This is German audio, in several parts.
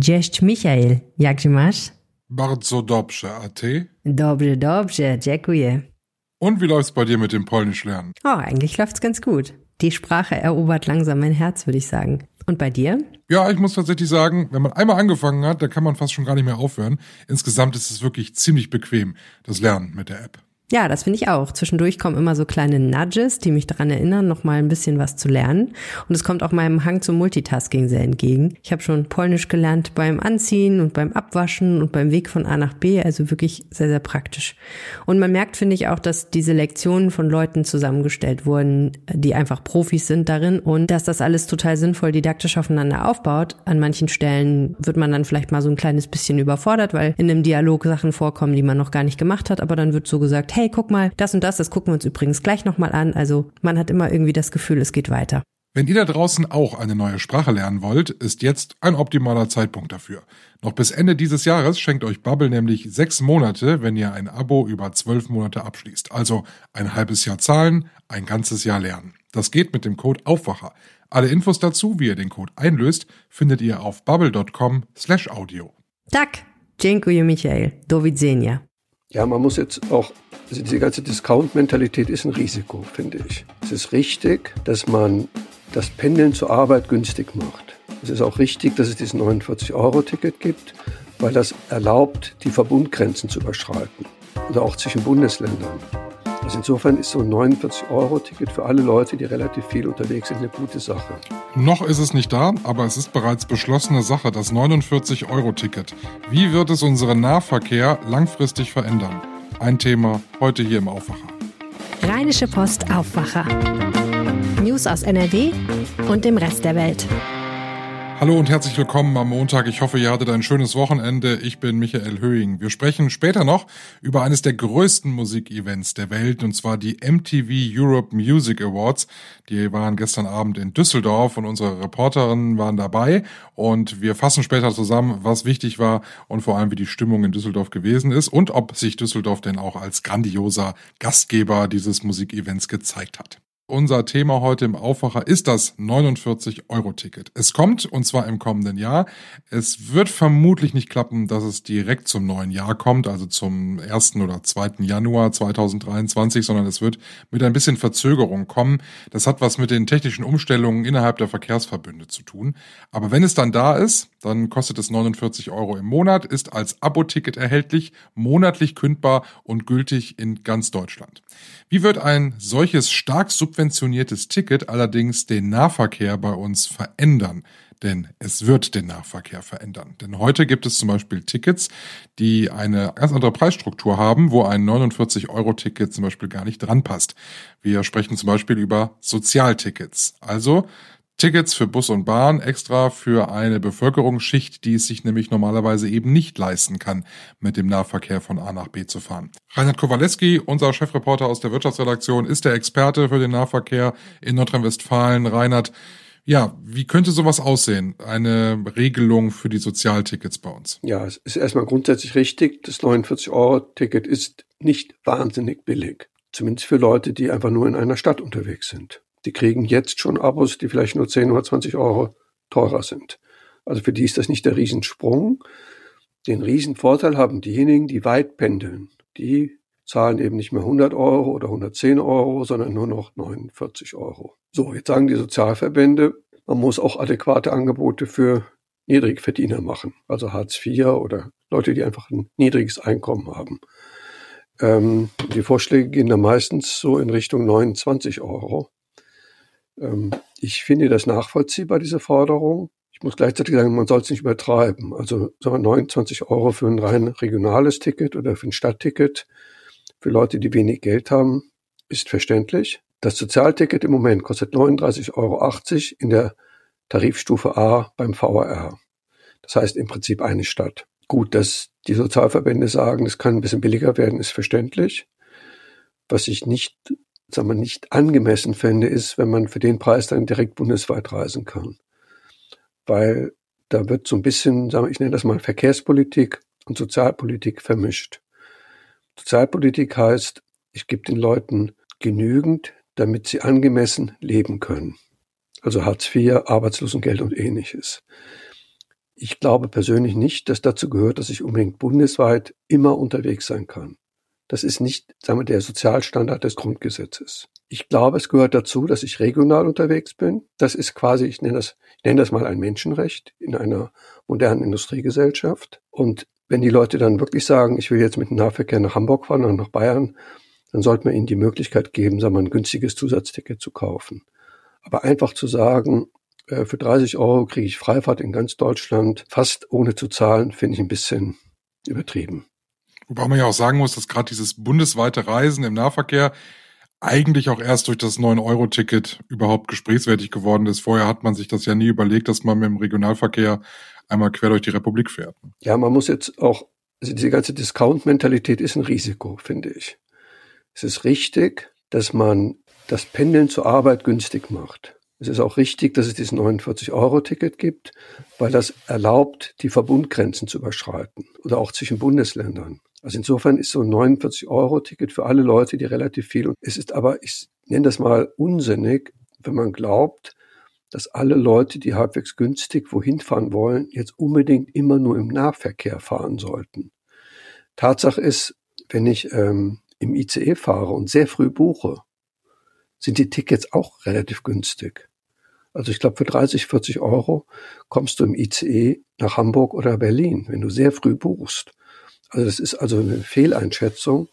Cześć Michael, jak się masz? Bardzo dobrze, a ty? Dobrze, dobrze, dziękuję. Und wie läuft's bei dir mit dem Polnisch lernen? Oh, eigentlich läuft's ganz gut. Die Sprache erobert langsam mein Herz, würde ich sagen. Und bei dir? Ja, ich muss tatsächlich sagen, wenn man einmal angefangen hat, dann kann man fast schon gar nicht mehr aufhören. Insgesamt ist es wirklich ziemlich bequem, das Lernen mit der App. Ja, das finde ich auch. Zwischendurch kommen immer so kleine Nudges, die mich daran erinnern, noch mal ein bisschen was zu lernen. Und es kommt auch meinem Hang zum Multitasking sehr entgegen. Ich habe schon Polnisch gelernt beim Anziehen und beim Abwaschen und beim Weg von A nach B, also wirklich sehr, sehr praktisch. Und man merkt, finde ich, auch, dass diese Lektionen von Leuten zusammengestellt wurden, die einfach Profis sind darin und dass das alles total sinnvoll didaktisch aufeinander aufbaut. An manchen Stellen wird man dann vielleicht mal so ein kleines bisschen überfordert, weil in einem Dialog Sachen vorkommen, die man noch gar nicht gemacht hat, aber dann wird so gesagt, hey, guck mal, das und das, das gucken wir uns übrigens gleich nochmal an. Also man hat immer irgendwie das Gefühl, es geht weiter. Wenn ihr da draußen auch eine neue Sprache lernen wollt, ist jetzt ein optimaler Zeitpunkt dafür. Noch bis Ende dieses Jahres schenkt euch Bubble nämlich sechs Monate, wenn ihr ein Abo über zwölf Monate abschließt. Also ein halbes Jahr zahlen, ein ganzes Jahr lernen. Das geht mit dem Code Aufwacher. Alle Infos dazu, wie ihr den Code einlöst, findet ihr auf bubble.com slash audio. Tak, dziękuję Michael. Do widzenia. Ja, man muss jetzt auch, also diese ganze Discount-Mentalität ist ein Risiko, finde ich. Es ist richtig, dass man das Pendeln zur Arbeit günstig macht. Es ist auch richtig, dass es dieses 49-Euro-Ticket gibt, weil das erlaubt, die Verbundgrenzen zu überschreiten. Oder auch zwischen Bundesländern. Also insofern ist so ein 49-Euro-Ticket für alle Leute, die relativ viel unterwegs sind, eine gute Sache. Noch ist es nicht da, aber es ist bereits beschlossene Sache, das 49-Euro-Ticket. Wie wird es unseren Nahverkehr langfristig verändern? Ein Thema heute hier im Aufwacher. Rheinische Post Aufwacher. News aus NRW und dem Rest der Welt. Hallo und herzlich willkommen am Montag. Ich hoffe, ihr hattet ein schönes Wochenende. Ich bin Michael Höhing. Wir sprechen später noch über eines der größten Musikevents der Welt, und zwar die MTV Europe Music Awards. Die waren gestern Abend in Düsseldorf und unsere Reporterinnen waren dabei. Und wir fassen später zusammen, was wichtig war und vor allem, wie die Stimmung in Düsseldorf gewesen ist und ob sich Düsseldorf denn auch als grandioser Gastgeber dieses Musikevents gezeigt hat. Unser Thema heute im Aufwacher ist das 49-Euro-Ticket. Es kommt, und zwar im kommenden Jahr. Es wird vermutlich nicht klappen, dass es direkt zum neuen Jahr kommt, also zum 1. oder 2. Januar 2023, sondern es wird mit ein bisschen Verzögerung kommen. Das hat was mit den technischen Umstellungen innerhalb der Verkehrsverbünde zu tun. Aber wenn es dann da ist, dann kostet es 49 Euro im Monat, ist als Abo-Ticket erhältlich, monatlich kündbar und gültig in ganz Deutschland. Wie wird ein solches stark subventioniertes Ticket allerdings den Nahverkehr bei uns verändern? Denn es wird den Nahverkehr verändern. Denn heute gibt es zum Beispiel Tickets, die eine ganz andere Preisstruktur haben, wo ein 49-Euro-Ticket zum Beispiel gar nicht dran passt. Wir sprechen zum Beispiel über Sozialtickets. Also Tickets für Bus und Bahn extra für eine Bevölkerungsschicht, die es sich nämlich normalerweise eben nicht leisten kann, mit dem Nahverkehr von A nach B zu fahren. Reinhard Kowaleski, unser Chefreporter aus der Wirtschaftsredaktion, ist der Experte für den Nahverkehr in Nordrhein-Westfalen. Reinhard, ja, wie könnte sowas aussehen? Eine Regelung für die Sozialtickets bei uns? Ja, es ist erstmal grundsätzlich richtig. Das 49-Euro-Ticket ist nicht wahnsinnig billig. Zumindest für Leute, die einfach nur in einer Stadt unterwegs sind. Die kriegen jetzt schon Abos, die vielleicht nur 10 oder 20 Euro teurer sind. Also für die ist das nicht der Riesensprung. Den Riesenvorteil haben diejenigen, die weit pendeln. Die zahlen eben nicht mehr 100 Euro oder 110 Euro, sondern nur noch 49 Euro. So, jetzt sagen die Sozialverbände, man muss auch adäquate Angebote für Niedrigverdiener machen, also Hartz IV oder Leute, die einfach ein niedriges Einkommen haben. Ähm, die Vorschläge gehen da meistens so in Richtung 29 Euro. Ähm, ich finde das nachvollziehbar, diese Forderung. Ich muss gleichzeitig sagen, man soll es nicht übertreiben. Also sagen wir 29 Euro für ein rein regionales Ticket oder für ein Stadtticket für Leute, die wenig Geld haben, ist verständlich. Das Sozialticket im Moment kostet 39,80 Euro in der Tarifstufe A beim VRR. Das heißt im Prinzip eine Stadt. Gut, dass die Sozialverbände sagen, es kann ein bisschen billiger werden, ist verständlich. Was ich nicht sagen wir, nicht angemessen fände, ist, wenn man für den Preis dann direkt bundesweit reisen kann. Weil da wird so ein bisschen, sagen wir, ich nenne das mal Verkehrspolitik und Sozialpolitik vermischt. Sozialpolitik heißt, ich gebe den Leuten genügend, damit sie angemessen leben können. Also Hartz IV, Arbeitslosengeld und ähnliches. Ich glaube persönlich nicht, dass dazu gehört, dass ich unbedingt bundesweit immer unterwegs sein kann. Das ist nicht, sagen wir, der Sozialstandard des Grundgesetzes. Ich glaube, es gehört dazu, dass ich regional unterwegs bin. Das ist quasi, ich nenne das, ich nenne das mal ein Menschenrecht in einer modernen Industriegesellschaft. Und wenn die Leute dann wirklich sagen, ich will jetzt mit dem Nahverkehr nach Hamburg fahren oder nach Bayern, dann sollte man ihnen die Möglichkeit geben, sagen wir, ein günstiges Zusatzticket zu kaufen. Aber einfach zu sagen, äh, für 30 Euro kriege ich Freifahrt in ganz Deutschland, fast ohne zu zahlen, finde ich ein bisschen übertrieben. Wobei man ja auch sagen muss, dass gerade dieses bundesweite Reisen im Nahverkehr eigentlich auch erst durch das 9-Euro-Ticket überhaupt gesprächswertig geworden ist. Vorher hat man sich das ja nie überlegt, dass man mit dem Regionalverkehr einmal quer durch die Republik fährt. Ja, man muss jetzt auch, also diese ganze Discount-Mentalität ist ein Risiko, finde ich. Es ist richtig, dass man das Pendeln zur Arbeit günstig macht. Es ist auch richtig, dass es dieses 49-Euro-Ticket gibt, weil das erlaubt, die Verbundgrenzen zu überschreiten oder auch zwischen Bundesländern. Also insofern ist so ein 49-Euro-Ticket für alle Leute, die relativ viel. Und es ist aber, ich nenne das mal unsinnig, wenn man glaubt, dass alle Leute, die halbwegs günstig wohin fahren wollen, jetzt unbedingt immer nur im Nahverkehr fahren sollten. Tatsache ist, wenn ich ähm, im ICE fahre und sehr früh buche, sind die Tickets auch relativ günstig. Also ich glaube, für 30, 40 Euro kommst du im ICE nach Hamburg oder Berlin, wenn du sehr früh buchst. Also das ist also eine Fehleinschätzung,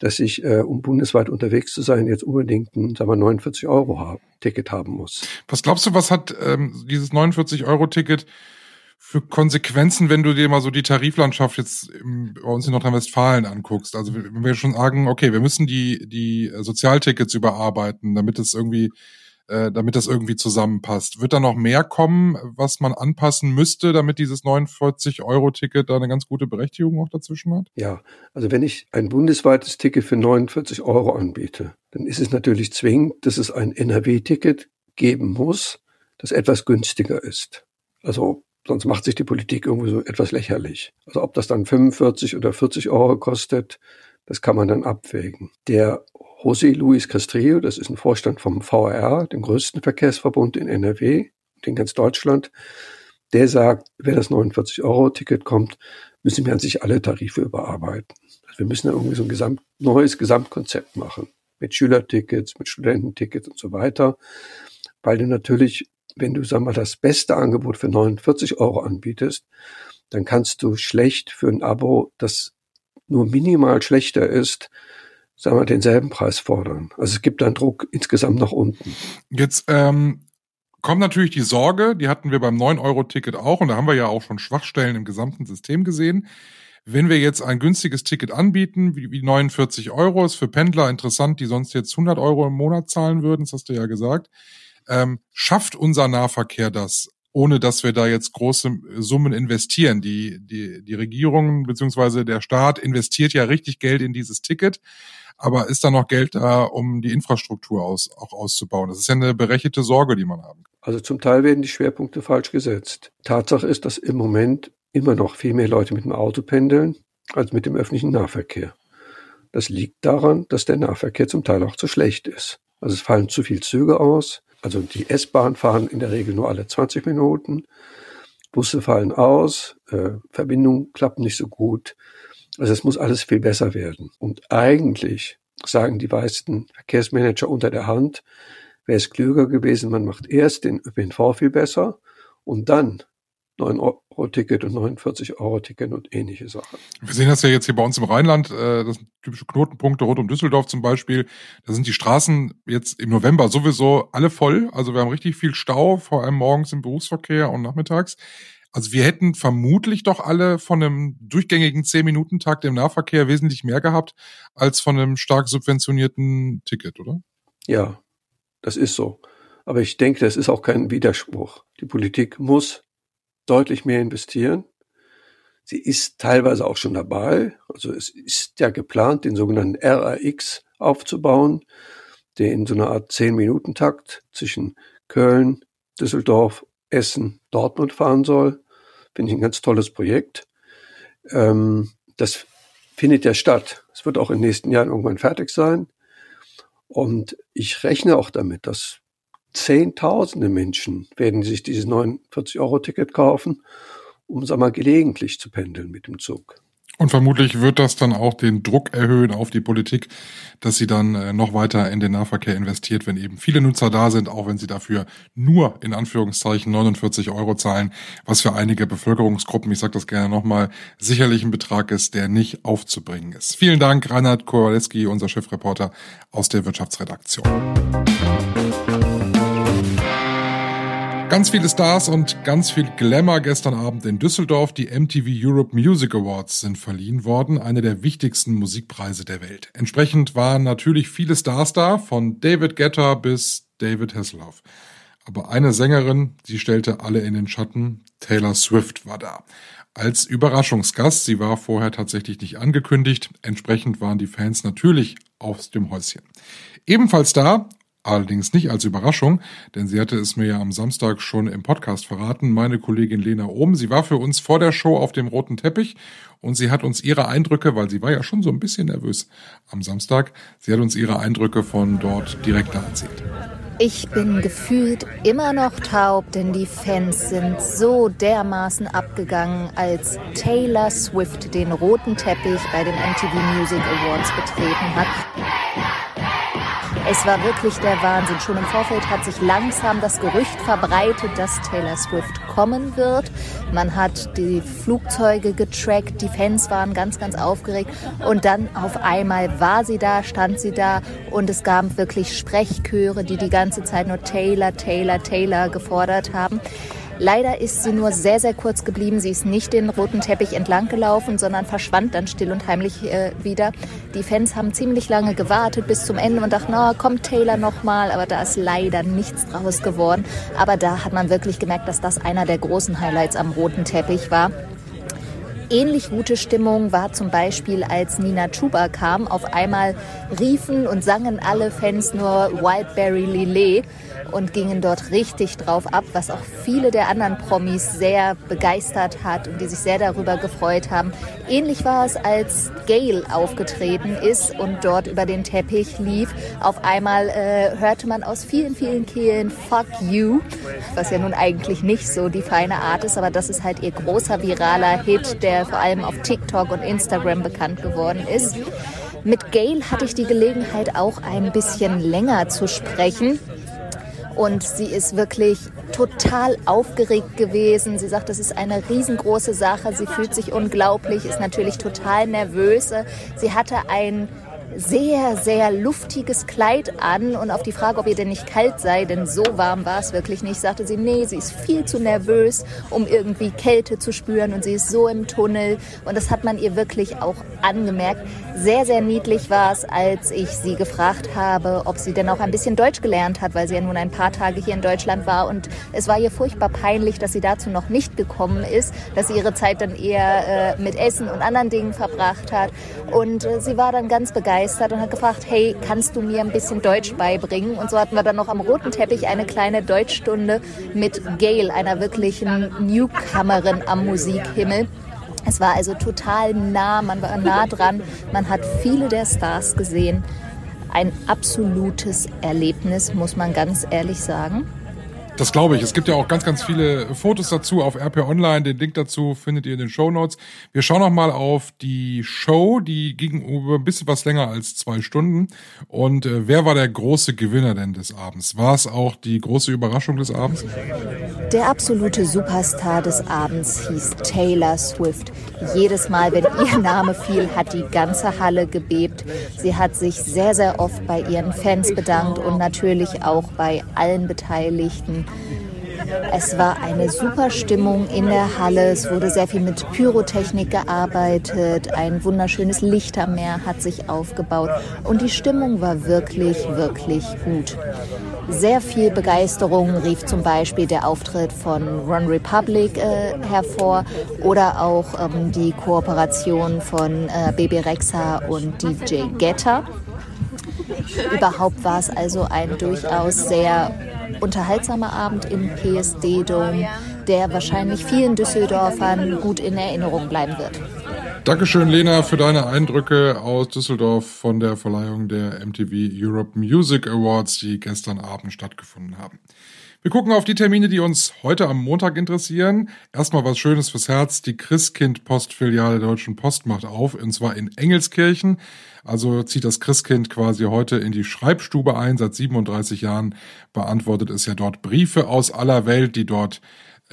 dass ich, äh, um bundesweit unterwegs zu sein, jetzt unbedingt ein, sagen wir, 49 Euro haben, Ticket haben muss. Was glaubst du, was hat ähm, dieses 49 Euro Ticket für Konsequenzen, wenn du dir mal so die Tariflandschaft jetzt im, bei uns in Nordrhein-Westfalen anguckst? Also wenn wir schon sagen, okay, wir müssen die, die Sozialtickets überarbeiten, damit es irgendwie äh, damit das irgendwie zusammenpasst. Wird da noch mehr kommen, was man anpassen müsste, damit dieses 49-Euro-Ticket da eine ganz gute Berechtigung auch dazwischen hat? Ja, also wenn ich ein bundesweites Ticket für 49 Euro anbiete, dann ist es natürlich zwingend, dass es ein NRW-Ticket geben muss, das etwas günstiger ist. Also sonst macht sich die Politik irgendwie so etwas lächerlich. Also ob das dann 45 oder 40 Euro kostet, das kann man dann abwägen. Der José Luis Castrillo, das ist ein Vorstand vom VRR, dem größten Verkehrsverbund in NRW und in ganz Deutschland, der sagt, wenn das 49-Euro-Ticket kommt, müssen wir an sich alle Tarife überarbeiten. Also wir müssen da irgendwie so ein Gesamt, neues Gesamtkonzept machen. Mit Schülertickets, mit Studententickets und so weiter. Weil du natürlich wenn du, sag mal, das beste Angebot für 49 Euro anbietest, dann kannst du schlecht für ein Abo, das nur minimal schlechter ist, sagen wir, denselben Preis fordern. Also es gibt dann Druck insgesamt nach unten. Jetzt ähm, kommt natürlich die Sorge, die hatten wir beim 9-Euro-Ticket auch, und da haben wir ja auch schon Schwachstellen im gesamten System gesehen. Wenn wir jetzt ein günstiges Ticket anbieten, wie, wie 49 Euro, ist für Pendler interessant, die sonst jetzt 100 Euro im Monat zahlen würden, das hast du ja gesagt. Ähm, schafft unser Nahverkehr das, ohne dass wir da jetzt große Summen investieren? Die, die, die Regierung beziehungsweise der Staat investiert ja richtig Geld in dieses Ticket. Aber ist da noch Geld da, um die Infrastruktur aus, auch auszubauen? Das ist ja eine berechnete Sorge, die man haben kann. Also zum Teil werden die Schwerpunkte falsch gesetzt. Tatsache ist, dass im Moment immer noch viel mehr Leute mit dem Auto pendeln als mit dem öffentlichen Nahverkehr. Das liegt daran, dass der Nahverkehr zum Teil auch zu schlecht ist. Also es fallen zu viele Züge aus, also die S-Bahn fahren in der Regel nur alle 20 Minuten. Busse fallen aus, äh, Verbindungen klappen nicht so gut. Also es muss alles viel besser werden. Und eigentlich sagen die meisten Verkehrsmanager unter der Hand, wäre es klüger gewesen, man macht erst den ÖPNV viel besser und dann 9-Euro-Ticket und 49-Euro-Ticket und ähnliche Sachen. Wir sehen das ja jetzt hier bei uns im Rheinland, äh, das sind typische Knotenpunkte rund um Düsseldorf zum Beispiel. Da sind die Straßen jetzt im November sowieso alle voll. Also wir haben richtig viel Stau, vor allem morgens im Berufsverkehr und nachmittags. Also wir hätten vermutlich doch alle von einem durchgängigen 10-Minuten-Takt im Nahverkehr wesentlich mehr gehabt als von einem stark subventionierten Ticket, oder? Ja, das ist so. Aber ich denke, das ist auch kein Widerspruch. Die Politik muss deutlich mehr investieren. Sie ist teilweise auch schon dabei. Also es ist ja geplant, den sogenannten RAX aufzubauen, der in so einer Art 10-Minuten-Takt zwischen Köln, Düsseldorf, Essen, Dortmund fahren soll. Finde ich ein ganz tolles Projekt. Ähm, das findet ja statt. Es wird auch in den nächsten Jahren irgendwann fertig sein. Und ich rechne auch damit, dass Zehntausende Menschen werden sich dieses 49-Euro-Ticket kaufen um sag mal gelegentlich zu pendeln mit dem Zug. Und vermutlich wird das dann auch den Druck erhöhen auf die Politik, dass sie dann äh, noch weiter in den Nahverkehr investiert, wenn eben viele Nutzer da sind, auch wenn sie dafür nur in Anführungszeichen 49 Euro zahlen, was für einige Bevölkerungsgruppen, ich sage das gerne nochmal, sicherlich ein Betrag ist, der nicht aufzubringen ist. Vielen Dank, Reinhard Kowaleski, unser Chefreporter aus der Wirtschaftsredaktion. Ganz viele Stars und ganz viel Glamour gestern Abend in Düsseldorf. Die MTV Europe Music Awards sind verliehen worden, eine der wichtigsten Musikpreise der Welt. Entsprechend waren natürlich viele Stars da, von David Guetta bis David Hasselhoff. Aber eine Sängerin, sie stellte alle in den Schatten, Taylor Swift war da. Als Überraschungsgast, sie war vorher tatsächlich nicht angekündigt, entsprechend waren die Fans natürlich aus dem Häuschen. Ebenfalls da Allerdings nicht als Überraschung, denn sie hatte es mir ja am Samstag schon im Podcast verraten, meine Kollegin Lena Ohm. Sie war für uns vor der Show auf dem roten Teppich und sie hat uns ihre Eindrücke, weil sie war ja schon so ein bisschen nervös am Samstag, sie hat uns ihre Eindrücke von dort direkt erzählt. Ich bin gefühlt immer noch taub, denn die Fans sind so dermaßen abgegangen, als Taylor Swift den roten Teppich bei den MTV Music Awards betreten hat. Es war wirklich der Wahnsinn. Schon im Vorfeld hat sich langsam das Gerücht verbreitet, dass Taylor Swift kommen wird. Man hat die Flugzeuge getrackt, die Fans waren ganz, ganz aufgeregt. Und dann auf einmal war sie da, stand sie da und es gab wirklich Sprechchöre, die die ganze Zeit nur Taylor, Taylor, Taylor gefordert haben. Leider ist sie nur sehr, sehr kurz geblieben. Sie ist nicht den roten Teppich entlang gelaufen, sondern verschwand dann still und heimlich äh, wieder. Die Fans haben ziemlich lange gewartet bis zum Ende und dachten, na, oh, kommt Taylor nochmal. Aber da ist leider nichts draus geworden. Aber da hat man wirklich gemerkt, dass das einer der großen Highlights am roten Teppich war. Ähnlich gute Stimmung war zum Beispiel, als Nina Chuba kam. Auf einmal riefen und sangen alle Fans nur Wildberry Lillet und gingen dort richtig drauf ab, was auch viele der anderen Promis sehr begeistert hat und die sich sehr darüber gefreut haben. Ähnlich war es, als Gail aufgetreten ist und dort über den Teppich lief. Auf einmal äh, hörte man aus vielen, vielen Kehlen Fuck You, was ja nun eigentlich nicht so die feine Art ist, aber das ist halt ihr großer viraler Hit, der vor allem auf TikTok und Instagram bekannt geworden ist. Mit Gail hatte ich die Gelegenheit, auch ein bisschen länger zu sprechen. Und sie ist wirklich total aufgeregt gewesen. Sie sagt, das ist eine riesengroße Sache. Sie fühlt sich unglaublich, ist natürlich total nervös. Sie hatte ein sehr, sehr luftiges Kleid an. Und auf die Frage, ob ihr denn nicht kalt sei, denn so warm war es wirklich nicht, sagte sie, nee, sie ist viel zu nervös, um irgendwie Kälte zu spüren. Und sie ist so im Tunnel. Und das hat man ihr wirklich auch angemerkt. Sehr, sehr niedlich war es, als ich sie gefragt habe, ob sie denn auch ein bisschen Deutsch gelernt hat, weil sie ja nun ein paar Tage hier in Deutschland war. Und es war ihr furchtbar peinlich, dass sie dazu noch nicht gekommen ist, dass sie ihre Zeit dann eher äh, mit Essen und anderen Dingen verbracht hat. Und äh, sie war dann ganz begeistert begeistert und hat gefragt, hey, kannst du mir ein bisschen Deutsch beibringen? Und so hatten wir dann noch am roten Teppich eine kleine Deutschstunde mit Gail, einer wirklichen Newcomerin am Musikhimmel. Es war also total nah, man war nah dran, man hat viele der Stars gesehen. Ein absolutes Erlebnis, muss man ganz ehrlich sagen. Das glaube ich. Es gibt ja auch ganz, ganz viele Fotos dazu auf RP Online. Den Link dazu findet ihr in den Show Notes. Wir schauen noch mal auf die Show. Die ging über ein bisschen was länger als zwei Stunden. Und äh, wer war der große Gewinner denn des Abends? War es auch die große Überraschung des Abends? Der absolute Superstar des Abends hieß Taylor Swift. Jedes Mal, wenn ihr Name fiel, hat die ganze Halle gebebt. Sie hat sich sehr, sehr oft bei ihren Fans bedankt und natürlich auch bei allen Beteiligten es war eine super Stimmung in der Halle. Es wurde sehr viel mit Pyrotechnik gearbeitet. Ein wunderschönes Lichtermeer hat sich aufgebaut. Und die Stimmung war wirklich, wirklich gut. Sehr viel Begeisterung rief zum Beispiel der Auftritt von Run Republic äh, hervor oder auch ähm, die Kooperation von äh, Baby Rexa und DJ Getter. Überhaupt war es also ein durchaus sehr unterhaltsamer Abend im PSD-Dom, der wahrscheinlich vielen Düsseldorfern gut in Erinnerung bleiben wird. Dankeschön, Lena, für deine Eindrücke aus Düsseldorf von der Verleihung der MTV Europe Music Awards, die gestern Abend stattgefunden haben. Wir gucken auf die Termine, die uns heute am Montag interessieren. Erstmal was Schönes fürs Herz. Die Christkind-Postfiliale der Deutschen Post macht auf, und zwar in Engelskirchen. Also zieht das Christkind quasi heute in die Schreibstube ein. Seit 37 Jahren beantwortet es ja dort Briefe aus aller Welt, die dort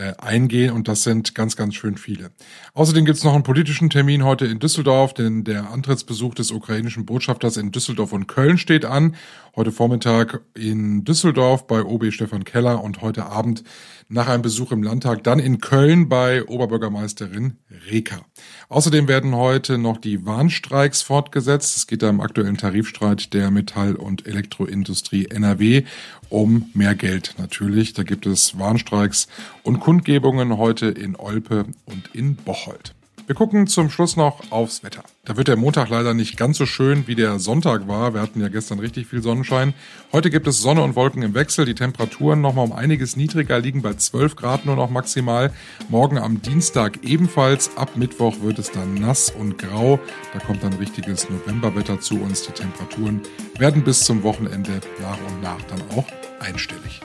äh, eingehen und das sind ganz, ganz schön viele. Außerdem gibt es noch einen politischen Termin heute in Düsseldorf, denn der Antrittsbesuch des ukrainischen Botschafters in Düsseldorf und Köln steht an. Heute Vormittag in Düsseldorf bei OB Stefan Keller und heute Abend nach einem Besuch im Landtag dann in Köln bei Oberbürgermeisterin Reker. Außerdem werden heute noch die Warnstreiks fortgesetzt. Es geht da im aktuellen Tarifstreit der Metall- und Elektroindustrie NRW um mehr Geld natürlich. Da gibt es Warnstreiks und Kundgebungen heute in Olpe und in Bocholt. Wir gucken zum Schluss noch aufs Wetter. Da wird der Montag leider nicht ganz so schön, wie der Sonntag war. Wir hatten ja gestern richtig viel Sonnenschein. Heute gibt es Sonne und Wolken im Wechsel. Die Temperaturen nochmal um einiges niedriger, liegen bei 12 Grad nur noch maximal. Morgen am Dienstag ebenfalls. Ab Mittwoch wird es dann nass und grau. Da kommt dann richtiges Novemberwetter zu uns. Die Temperaturen werden bis zum Wochenende nach und nach dann auch einstellig.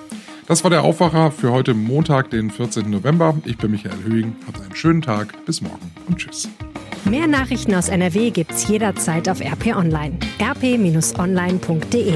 Das war der Aufwacher für heute Montag, den 14. November. Ich bin Michael Höhing. Habt einen schönen Tag. Bis morgen und tschüss. Mehr Nachrichten aus NRW gibt's jederzeit auf RP Online. rp-online.de